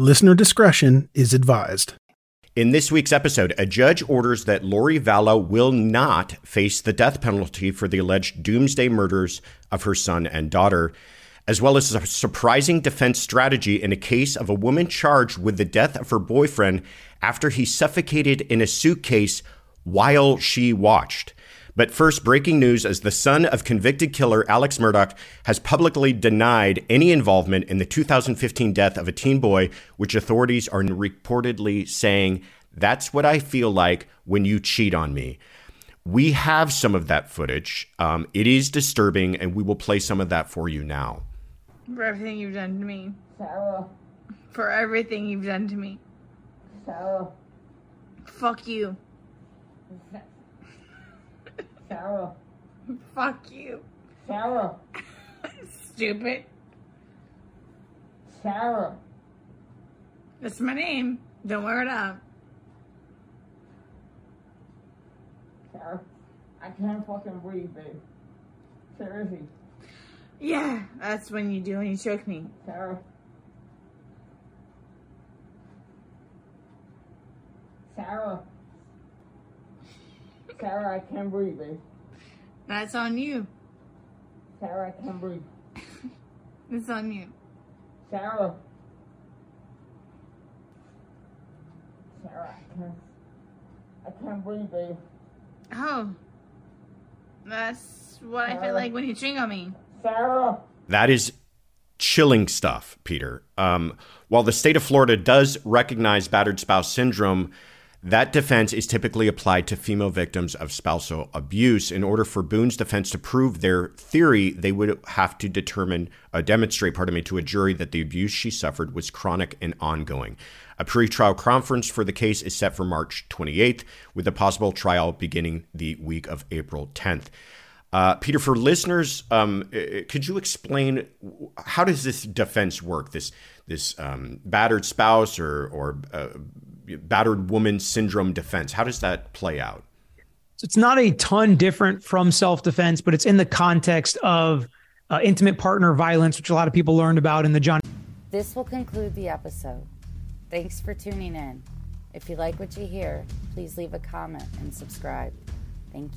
Listener discretion is advised. In this week's episode, a judge orders that Lori Vallow will not face the death penalty for the alleged doomsday murders of her son and daughter, as well as a surprising defense strategy in a case of a woman charged with the death of her boyfriend after he suffocated in a suitcase while she watched. But first, breaking news as the son of convicted killer Alex Murdaugh has publicly denied any involvement in the 2015 death of a teen boy, which authorities are reportedly saying, that's what I feel like when you cheat on me. We have some of that footage. Um, it is disturbing, and we will play some of that for you now. For everything you've done to me. Sarah. For everything you've done to me. Sarah. Fuck you. Sarah. Fuck you. Sarah. Stupid. Sarah. That's my name. Don't wear it up. Sarah. I can't fucking breathe, babe. Seriously. Yeah, that's when you do when you choke me. Sarah. Sarah. Sarah, I can't breathe, babe. That's on you. Sarah, I can't breathe. It's on you. Sarah. Sarah, I can't. I can't breathe, babe. Oh. That's what I feel like when you ching on me. Sarah. That is chilling stuff, Peter. Um, while the state of Florida does recognize battered spouse syndrome, that defense is typically applied to female victims of spousal abuse. In order for Boone's defense to prove their theory, they would have to determine, uh, demonstrate, pardon me, to a jury that the abuse she suffered was chronic and ongoing. A pretrial conference for the case is set for March 28th, with a possible trial beginning the week of April 10th. Uh, Peter, for listeners, um, uh, could you explain how does this defense work? This this um, battered spouse or or uh, battered woman syndrome defense. How does that play out? So it's not a ton different from self defense, but it's in the context of uh, intimate partner violence, which a lot of people learned about in the John. This will conclude the episode. Thanks for tuning in. If you like what you hear, please leave a comment and subscribe. Thank you.